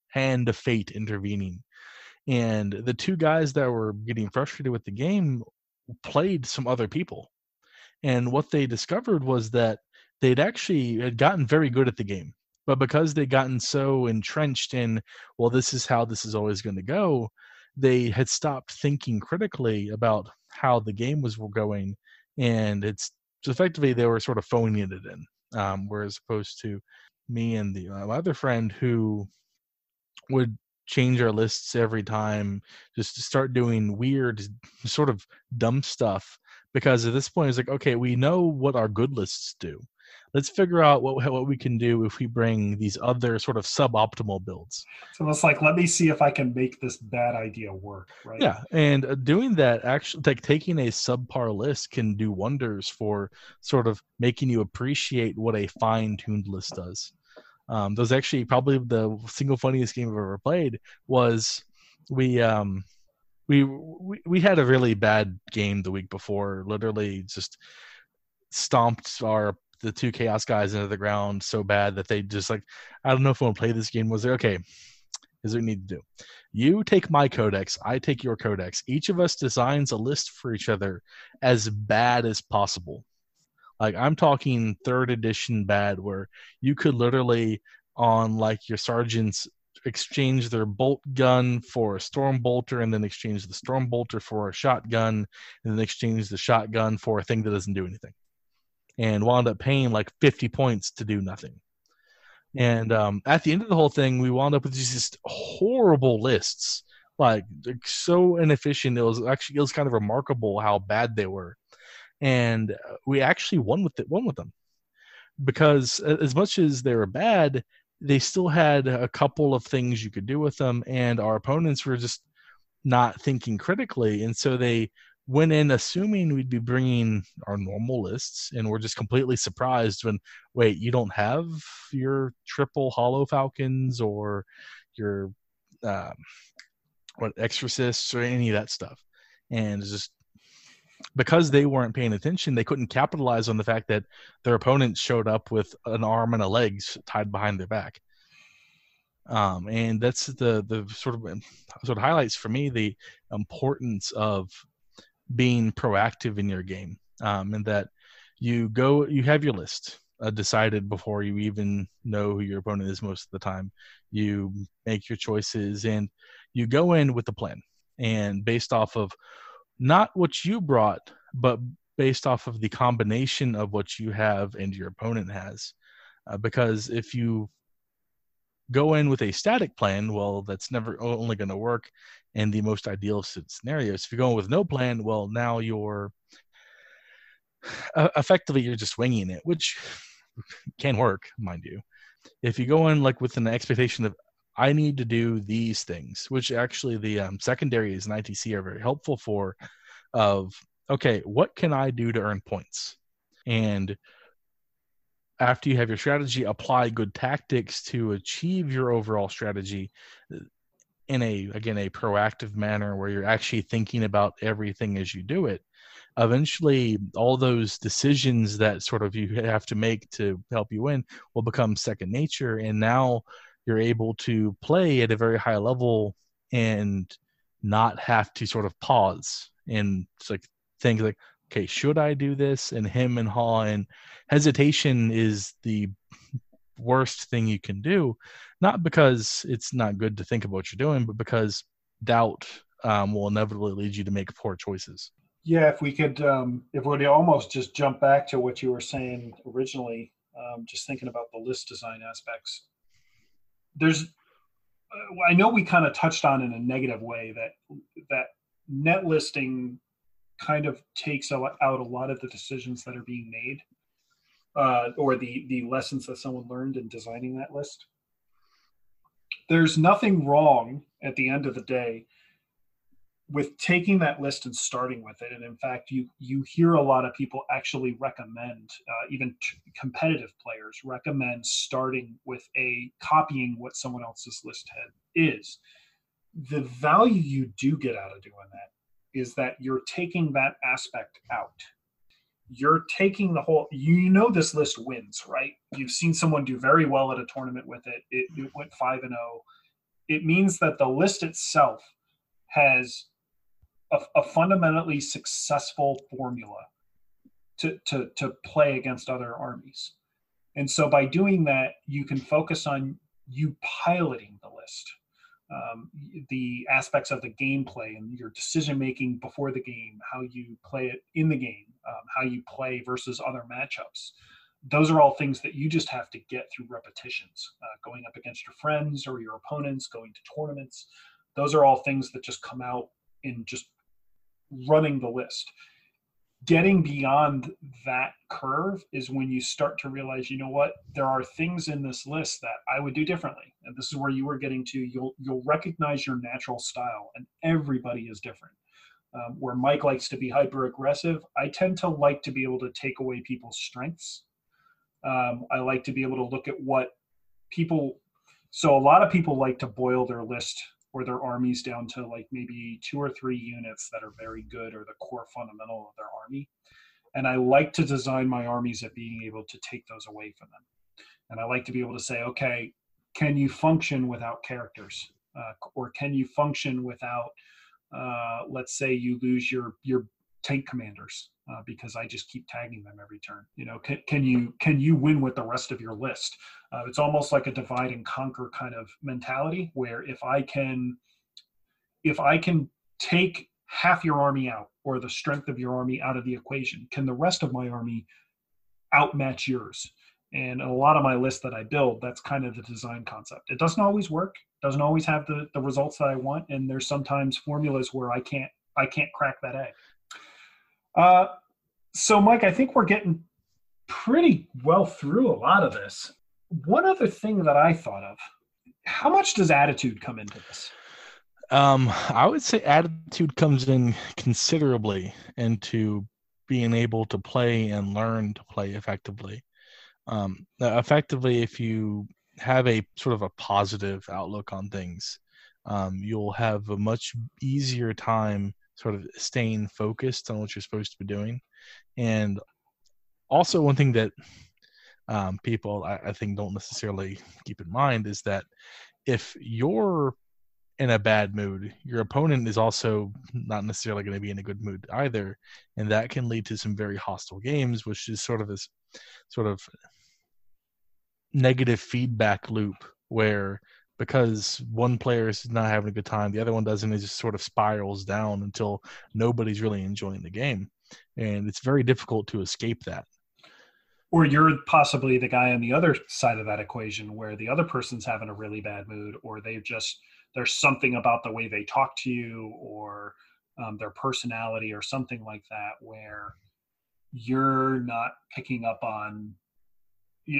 hand of fate intervening. And the two guys that were getting frustrated with the game played some other people. And what they discovered was that they'd actually had gotten very good at the game. But because they'd gotten so entrenched in, well, this is how this is always going to go, they had stopped thinking critically about how the game was going. And it's effectively they were sort of phoning it in. Um, whereas opposed to me and the uh, other friend who would change our lists every time, just to start doing weird, sort of dumb stuff. Because at this point, it's like, okay, we know what our good lists do. Let's figure out what what we can do if we bring these other sort of suboptimal builds. So it's like, let me see if I can make this bad idea work, right? Yeah, and uh, doing that actually, like taking a subpar list, can do wonders for sort of making you appreciate what a fine-tuned list does. Um, that was actually probably the single funniest game I've ever played. Was we um, we, we had a really bad game the week before. Literally, just stomped our the two chaos guys into the ground so bad that they just like I don't know if I want to play this game. Was there okay? Is we need to do. You take my codex, I take your codex. Each of us designs a list for each other as bad as possible. Like I'm talking third edition bad, where you could literally on like your sergeants exchange their bolt gun for a storm bolter and then exchange the storm bolter for a shotgun and then exchange the shotgun for a thing that doesn't do anything. And wound up paying like 50 points to do nothing. And um, at the end of the whole thing we wound up with these just horrible lists. Like so inefficient. It was actually it was kind of remarkable how bad they were and we actually won with it, won with them. Because as much as they were bad, they still had a couple of things you could do with them, and our opponents were just not thinking critically, and so they went in assuming we'd be bringing our normal lists, and we're just completely surprised when wait, you don't have your triple holo falcons or your um, what exorcists or any of that stuff, and it's just because they weren't paying attention, they couldn't capitalize on the fact that their opponents showed up with an arm and a legs tied behind their back. Um, and that's the the sort of sort of highlights for me the importance of being proactive in your game, um, and that you go you have your list uh, decided before you even know who your opponent is most of the time. You make your choices and you go in with a plan, and based off of not what you brought, but based off of the combination of what you have and your opponent has. Uh, because if you go in with a static plan, well, that's never only going to work in the most ideal scenarios. If you're going with no plan, well, now you're uh, effectively you're just winging it, which can work, mind you. If you go in like with an expectation of I need to do these things, which actually the um, secondaries and ITC are very helpful for. Of okay, what can I do to earn points? And after you have your strategy, apply good tactics to achieve your overall strategy in a again a proactive manner where you're actually thinking about everything as you do it eventually all those decisions that sort of you have to make to help you win will become second nature and now you're able to play at a very high level and not have to sort of pause and it's like think like okay should i do this? and him and haw and hesitation is the worst thing you can do not because it's not good to think about what you're doing but because doubt um, will inevitably lead you to make poor choices. Yeah if we could um, if we would almost just jump back to what you were saying originally um, just thinking about the list design aspects there's uh, I know we kind of touched on in a negative way that that net listing kind of takes out a lot of the decisions that are being made uh, or the the lessons that someone learned in designing that list. There's nothing wrong at the end of the day with taking that list and starting with it and in fact you you hear a lot of people actually recommend uh, even t- competitive players recommend starting with a copying what someone else's list head is. The value you do get out of doing that is that you're taking that aspect out. You're taking the whole you know this list wins right? You've seen someone do very well at a tournament with it. It, it went 5 and 0 it means that the list itself has a, a fundamentally successful formula to, to, to play against other armies. And so by doing that, you can focus on you piloting the list, um, the aspects of the gameplay and your decision making before the game, how you play it in the game, um, how you play versus other matchups. Those are all things that you just have to get through repetitions, uh, going up against your friends or your opponents, going to tournaments. Those are all things that just come out in just running the list. Getting beyond that curve is when you start to realize you know what? There are things in this list that i would do differently. And this is where you were getting to. You'll you'll recognize your natural style and everybody is different. Um, where mike likes to be hyper aggressive i tend to like to be able to take away people's strengths. Um, i like to be able to look at what people so a lot of people like to boil their list or their armies down to like maybe two or three units that are very good or the core fundamental of their army. And I like to design my armies at being able to take those away from them. And I like to be able to say, okay, can you function without characters? Uh, or can you function without, uh, let's say you lose your, your tank commanders uh, because I just keep tagging them every turn. You know, can, can you can you win with the rest of your list? Uh, it's almost like a divide and conquer kind of mentality where if I can if I can take half your army out or the strength of your army out of the equation, can the rest of my army outmatch yours? And a lot of my list that I build, that's kind of the design concept. It doesn't always work, doesn't always have the, the results that I want, and there's sometimes formulas where I can't I can't crack that egg. Uh, so, Mike, I think we're getting pretty well through a lot of this. One other thing that I thought of how much does attitude come into this? Um, I would say attitude comes in considerably into being able to play and learn to play effectively. Um, effectively, if you have a sort of a positive outlook on things, um, you'll have a much easier time sort of staying focused on what you're supposed to be doing. And also, one thing that um, people I, I think don't necessarily keep in mind is that if you're in a bad mood, your opponent is also not necessarily going to be in a good mood either, and that can lead to some very hostile games, which is sort of this sort of negative feedback loop where because one player is not having a good time, the other one doesn't. It just sort of spirals down until nobody's really enjoying the game, and it's very difficult to escape that. Or you're possibly the guy on the other side of that equation where the other person's having a really bad mood, or they've just there's something about the way they talk to you, or um, their personality, or something like that, where you're not picking up on,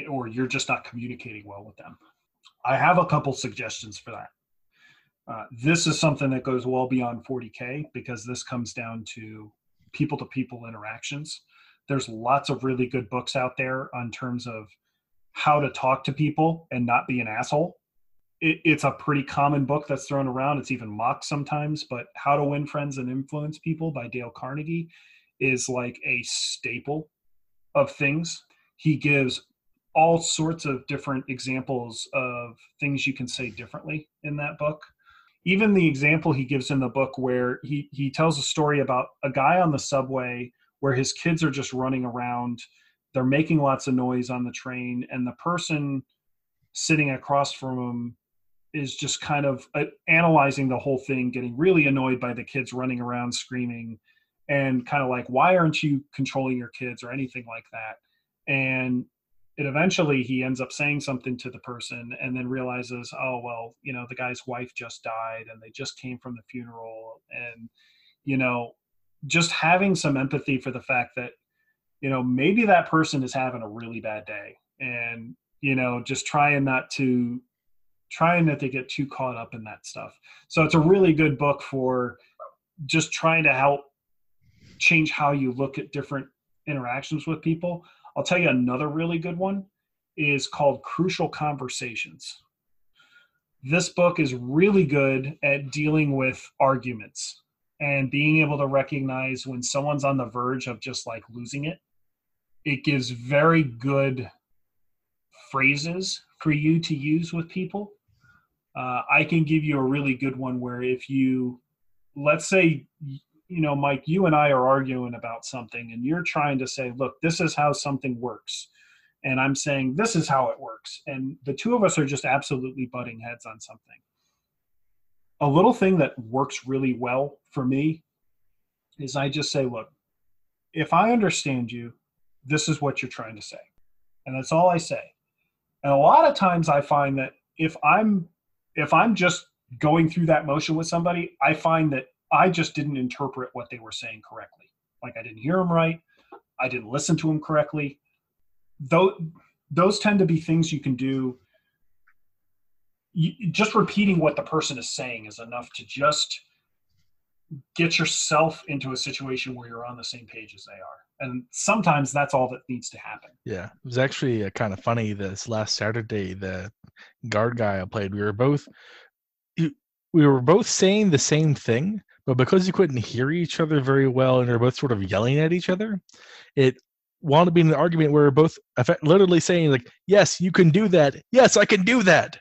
or you're just not communicating well with them. I have a couple suggestions for that. Uh, this is something that goes well beyond 40K because this comes down to people to people interactions. There's lots of really good books out there on terms of how to talk to people and not be an asshole. It, it's a pretty common book that's thrown around. It's even mocked sometimes, but How to Win Friends and Influence People by Dale Carnegie is like a staple of things. He gives all sorts of different examples of things you can say differently in that book. Even the example he gives in the book where he, he tells a story about a guy on the subway where his kids are just running around, they're making lots of noise on the train, and the person sitting across from him is just kind of uh, analyzing the whole thing, getting really annoyed by the kids running around screaming, and kind of like, why aren't you controlling your kids or anything like that? And it eventually he ends up saying something to the person and then realizes oh well you know the guy's wife just died and they just came from the funeral. And you know just having some empathy for the fact that you know maybe that person is having a really bad day and you know just trying not to trying not to get too caught up in that stuff. So it's a really good book for just trying to help change how you look at different interactions with people I'll tell you another really good one is called Crucial Conversations. This book is really good at dealing with arguments and being able to recognize when someone's on the verge of just like losing it. It gives very good phrases for you to use with people. Uh, I can give you a really good one where if you, let's say, you know, Mike, you and I are arguing about something and you're trying to say, look, this is how something works. And I'm saying, this is how it works. And the two of us are just absolutely butting heads on something. A little thing that works really well for me is I just say, look, if I understand you, this is what you're trying to say. And that's all I say. And a lot of times I find that if I'm if I'm just going through that motion with somebody, I find that I just didn't interpret what they were saying correctly. Like I didn't hear them right. I didn't listen to them correctly. Those, those tend to be things you can do. You, just repeating what the person is saying is enough to just get yourself into a situation where you're on the same page as they are. And sometimes that's all that needs to happen. Yeah. It was actually uh, kind of funny this last Saturday, the guard guy I played, we were both we were both saying the same thing, but because you couldn't hear each other very well and you're both sort of yelling at each other, it wound up being an argument where both literally saying like, "Yes, you can do that. Yes, I can do that."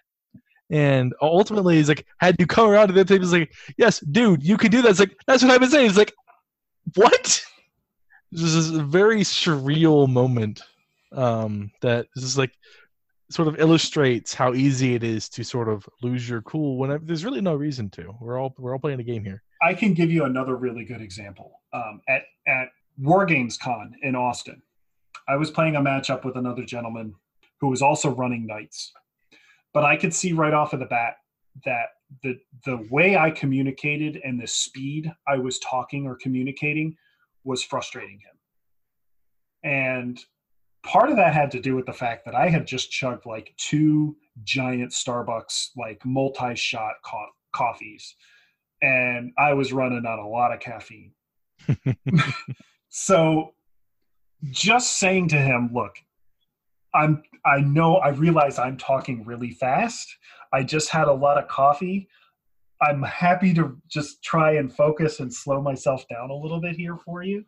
And ultimately, he's like, had you come around to the table, he's like, "Yes, dude, you can do that." It's like that's what I've been saying. It's like, what? This is a very surreal moment. Um, that this is like sort of illustrates how easy it is to sort of lose your cool whenever there's really no reason to. We're all we're all playing a game here. I can give you another really good example. Um, at at War Games Con in Austin, I was playing a matchup with another gentleman who was also running knights, but I could see right off of the bat that the the way I communicated and the speed I was talking or communicating was frustrating him. And part of that had to do with the fact that I had just chugged like two giant Starbucks like multi-shot co- coffees and I was running on a lot of caffeine. so just saying to him, look, I'm I know I realize I'm talking really fast. I just had a lot of coffee. I'm happy to just try and focus and slow myself down a little bit here for you.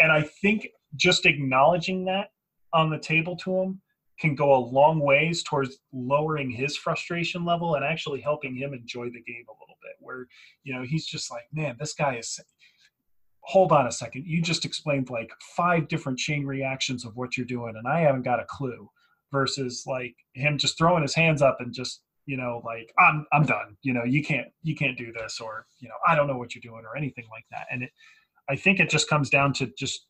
And I think just acknowledging that on the table to him can go a long ways towards lowering his frustration level and actually helping him enjoy the game a little bit where you know he's just like man this guy is hold on a second. You just explained like five different chain reactions of what you're doing and i haven't got a clue versus like him just throwing his hands up and just you know like i'm i'm done. You know you can't you can't do this or you know i don't know what you're doing or anything like that. And it i think it just comes down to just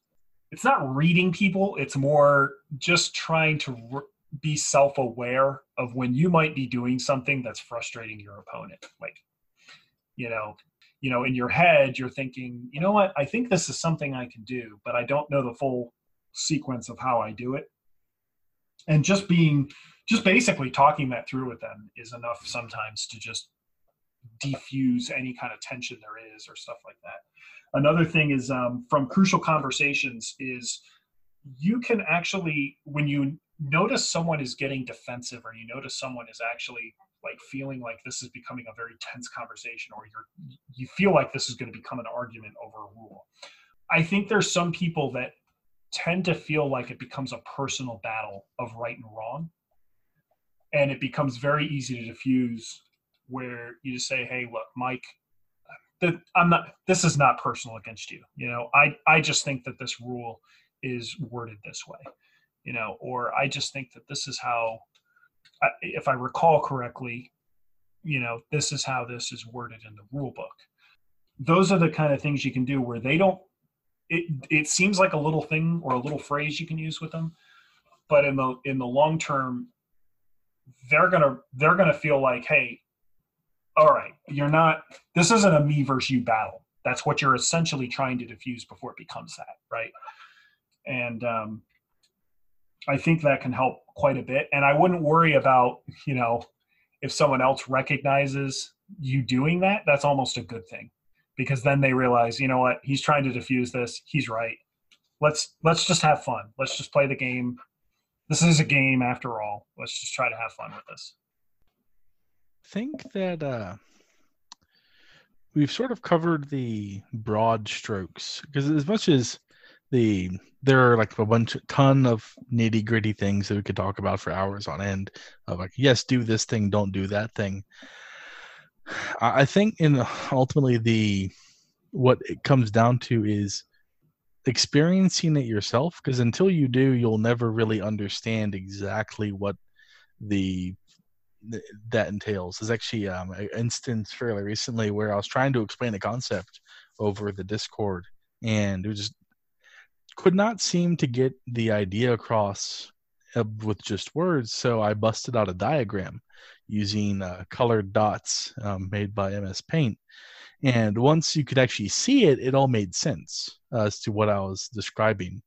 it's not reading people. It's more just trying to re- be self-aware of when you might be doing something that's frustrating your opponent. Like you know you know in your head you're thinking you know what? I think this is something i can do but i don't know the full sequence of how i do it. And just being just basically talking that through with them is enough sometimes to just defuse any kind of tension there is or stuff like that. Another thing is um, from crucial conversations is you can actually when you notice someone is getting defensive or you notice someone is actually like feeling like this is becoming a very tense conversation or you're you feel like this is going to become an argument over a rule i think there's some people that tend to feel like it becomes a personal battle of right and wrong and it becomes very easy to diffuse where you just say hey look mike I'm not this is not personal against you. You know, I I just think that this rule is worded this way. You know, or I just think that this is how if I recall correctly, you know, this is how this is worded in the rule book. Those are the kind of things you can do where they don't it it seems like a little thing or a little phrase you can use with them, but in the in the long term they're to they're to feel like, "Hey, all right, you're not, this isn't a me versus you battle. That's what you're essentially trying to diffuse before it becomes that, right? And um, I think that can help quite a bit. And I wouldn't worry about, you know, if someone else recognizes you doing that, that's almost a good thing because then they realize, you know what, he's trying to diffuse this. He's right. Let's let's just have fun. Let's just play the game. This is a game after all. Let's just try to have fun with this I think that uh, we've sort of covered the broad strokes because as much as the there are like a bunch ton of nitty gritty things that we could talk about for hours on end of like yes do this thing don't do that thing. I think in ultimately the what it comes down to is experiencing it yourself because until you do you'll never really understand exactly what the that entails. Is actually um, an instance fairly recently where i was trying to explain a concept over the discord and it was just could not seem to get the idea across with just words, so I busted out a diagram using uh, colored dots um, made by MS Paint. And once you could actually see it, it all made sense as to what I was describing.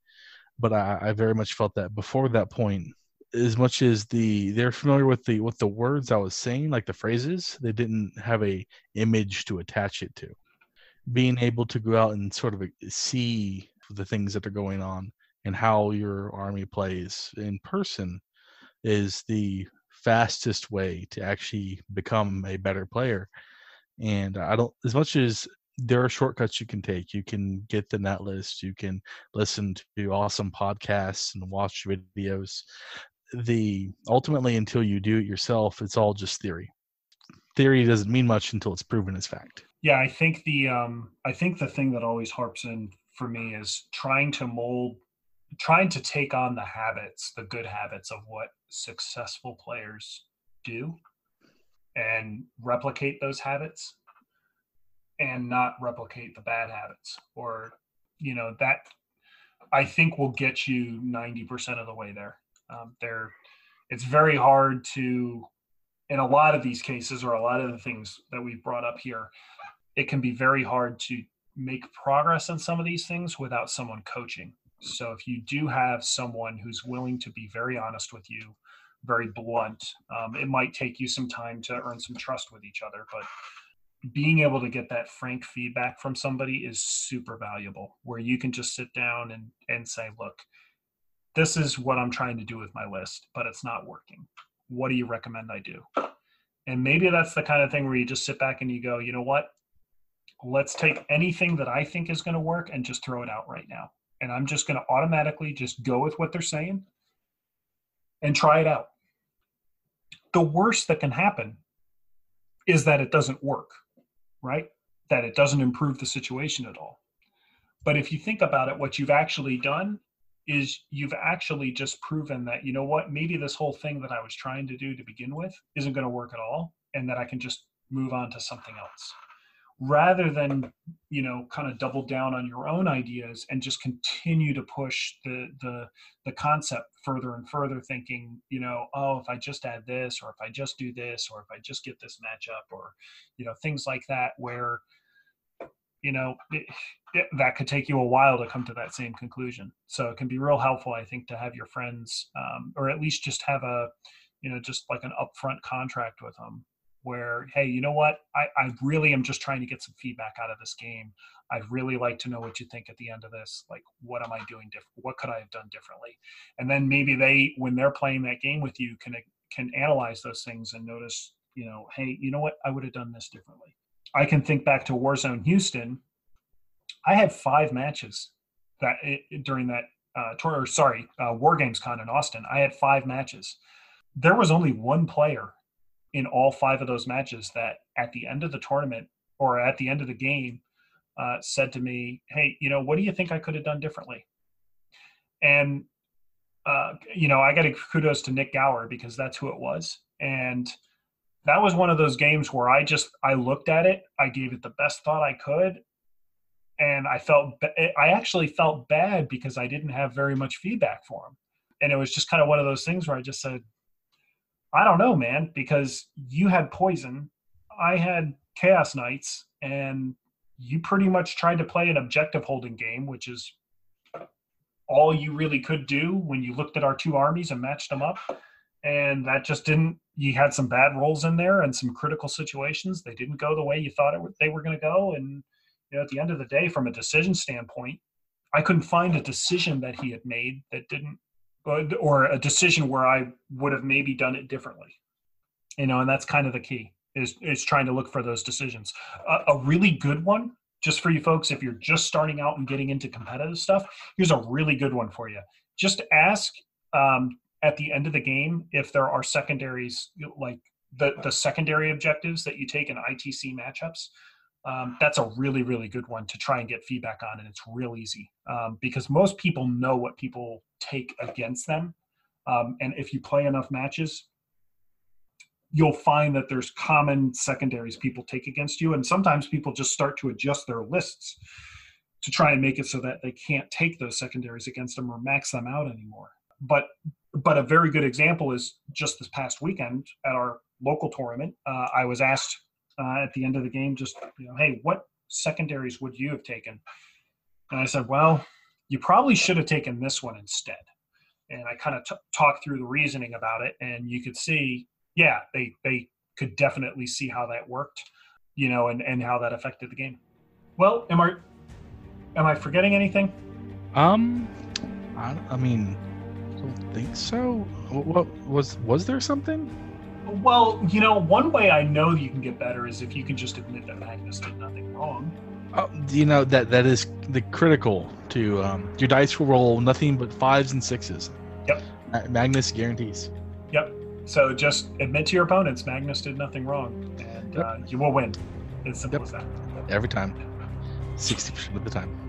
But I, I very much felt that before that point, as much as the they're familiar with the with the words I was saying, like the phrases, they didn't have a image to attach it to. Being able to go out and sort of see the things that are going on and how your army plays in person is the fastest way to actually become a better player. And I don't, as much as there are shortcuts you can take, you can get the net list, you can listen to awesome podcasts and watch videos. The ultimately, until you do it yourself, it's all just theory. Theory doesn't mean much until it's proven as fact. Yeah, I think the um, I think the thing that always harps in for me is trying to mold trying to take on the habits the good habits of what successful players do and replicate those habits and not replicate the bad habits or you know that i think will get you 90% of the way there. Um, there it's very hard to in a lot of these cases or a lot of the things that we've brought up here it can be very hard to make progress in some of these things without someone coaching. So if you do have someone who's willing to be very honest with you, very blunt, um, it might take you some time to earn some trust with each other. But being able to get that frank feedback from somebody is super valuable, where you can just sit down and and say, look, this is what I'm trying to do with my list, but it's not working. What do you recommend I do? And maybe that's the kind of thing where you just sit back and you go, you know what? Let's take anything that I think is going to work and just throw it out right now. And I'm just going to automatically just go with what they're saying and try it out. The worst that can happen is that it doesn't work, right? That it doesn't improve the situation at all. But if you think about it, what you've actually done is you've actually just proven that, you know what, maybe this whole thing that I was trying to do to begin with isn't going to work at all, and that I can just move on to something else rather than you know kind of double down on your own ideas and just continue to push the the the concept further and further thinking you know oh if i just add this or if i just do this or if i just get this matchup or you know things like that where you know it, it, that could take you a while to come to that same conclusion. So it can be real helpful i think to have your friends um, or at least just have a you know just like an upfront contract with them where hey you know what? I, I really am just trying to get some feedback out of this game. I'd really like to know what you think at the end of this. Like what am i doing different what could i have done differently? And then maybe they when they're playing that game with you can can analyze those things and notice you know hey you know what? I would have done this differently. I can think back to warzone houston. I had five matches that it, during that uh tour or sorry uh, war games con in austin. I had five matches. There was only one player in all five of those matches that at the end of the tournament or at the end of the game uh, said to me, "Hey, you know, what do you think I could have done differently?" And uh, you know, I got to kudos to Nick Gower because that's who it was, and that was one of those games where I just I looked at it, I gave it the best thought I could, and I felt I actually felt bad because I didn't have very much feedback for him, and it was just kind of one of those things where I just said, I don't know, man, because you had poison, I had chaos knights, and you pretty much tried to play an objective holding game, which is all you really could do when you looked at our two armies and matched them up. And that just didn't. You had some bad rolls in there and some critical situations. They didn't go the way you thought it, they were going to go. And you know, at the end of the day, from a decision standpoint, I couldn't find a decision that he had made that didn't or a decision where I would have maybe done it differently. You know, and that's kind of the key is is trying to look for those decisions. A, a really good one just for you folks, if you're just starting out and getting into competitive stuff, here's a really good one for you. Just ask um, at the end of the game if there are secondaries like the the secondary objectives that you take in ITC matchups. Um, that's a really really good one to try and get feedback on, and it's real easy um, because most people know what people take against them, um, and if you play enough matches, you'll find that there's common secondaries people take against you. And sometimes people just start to adjust their lists to try and make it so that they can't take those secondaries against them or max them out anymore. But but a very good example is just this past weekend at our local tournament uh, i was asked uh, at the end of the game just you know hey what secondaries would you have taken? And i said well you probably should have taken this one instead and i kind of t- talked through the reasoning about it and you could see yeah, they they could definitely see how that worked, you know, and and how that affected the game. Well, am I am I forgetting anything? Um, I, I mean, I don't think so. What was was there something? Well, you know, one way I know you can get better is if you can just admit that Magnus did nothing wrong. Oh, you know that that is the critical to um, your dice will roll nothing but fives and sixes. Yep. Magnus guarantees. Yep. So just admit to your opponents Magnus did nothing wrong, and yep. uh, you will win. As simple yep. as that. Every time, sixty percent of the time.